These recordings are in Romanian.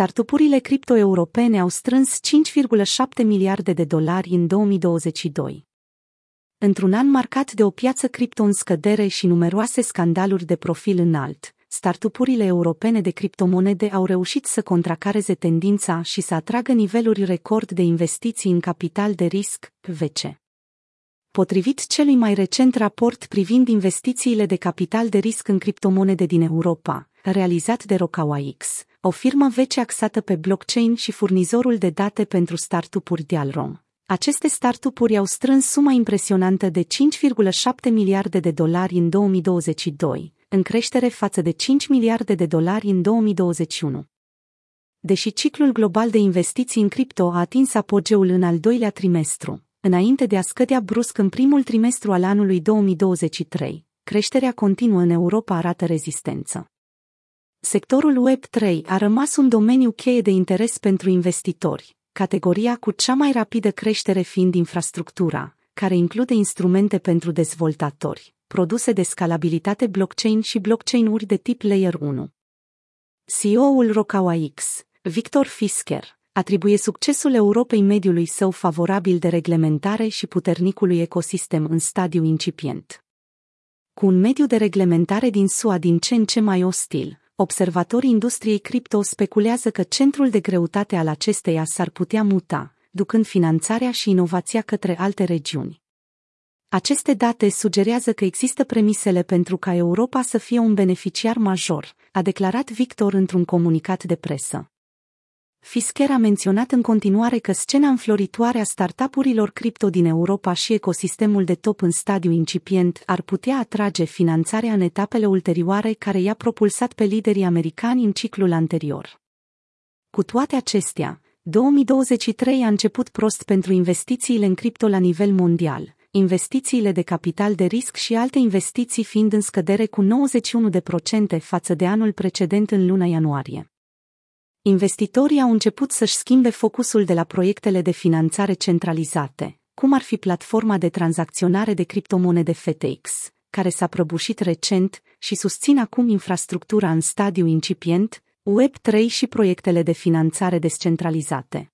startupurile cripto-europene au strâns 5,7 miliarde de dolari în 2022. Într-un an marcat de o piață cripto în scădere și numeroase scandaluri de profil înalt, startupurile europene de criptomonede au reușit să contracareze tendința și să atragă niveluri record de investiții în capital de risc, VC. Potrivit celui mai recent raport privind investițiile de capital de risc în criptomonede din Europa, realizat de RocawaX, o firmă vece axată pe blockchain și furnizorul de date pentru startup-uri Dialrom. Aceste startup-uri au strâns suma impresionantă de 5,7 miliarde de dolari în 2022, în creștere față de 5 miliarde de dolari în 2021. Deși ciclul global de investiții în cripto a atins apogeul în al doilea trimestru, înainte de a scădea brusc în primul trimestru al anului 2023, creșterea continuă în Europa arată rezistență. Sectorul Web3 a rămas un domeniu cheie de interes pentru investitori, categoria cu cea mai rapidă creștere fiind infrastructura, care include instrumente pentru dezvoltatori, produse de scalabilitate blockchain și blockchain-uri de tip Layer 1. CEO-ul RocawaX, Victor Fisker, atribuie succesul Europei mediului său favorabil de reglementare și puternicului ecosistem în stadiu incipient. Cu un mediu de reglementare din SUA din ce în ce mai ostil, observatorii industriei cripto speculează că centrul de greutate al acesteia s-ar putea muta, ducând finanțarea și inovația către alte regiuni. Aceste date sugerează că există premisele pentru ca Europa să fie un beneficiar major, a declarat Victor într-un comunicat de presă. Fisker a menționat în continuare că scena înfloritoare a startup-urilor cripto din Europa și ecosistemul de top în stadiu incipient ar putea atrage finanțarea în etapele ulterioare care i-a propulsat pe liderii americani în ciclul anterior. Cu toate acestea, 2023 a început prost pentru investițiile în cripto la nivel mondial, investițiile de capital de risc și alte investiții fiind în scădere cu 91% față de anul precedent în luna ianuarie investitorii au început să-și schimbe focusul de la proiectele de finanțare centralizate, cum ar fi platforma de tranzacționare de criptomonede FTX, care s-a prăbușit recent și susțin acum infrastructura în stadiu incipient, Web3 și proiectele de finanțare descentralizate.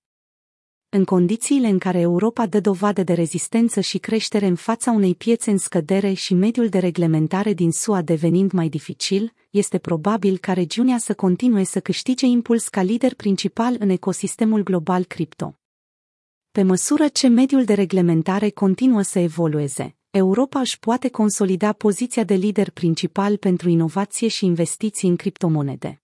În condițiile în care Europa dă dovadă de rezistență și creștere în fața unei piețe în scădere și mediul de reglementare din SUA devenind mai dificil, este probabil ca regiunea să continue să câștige impuls ca lider principal în ecosistemul global cripto. Pe măsură ce mediul de reglementare continuă să evolueze, Europa își poate consolida poziția de lider principal pentru inovație și investiții în criptomonede.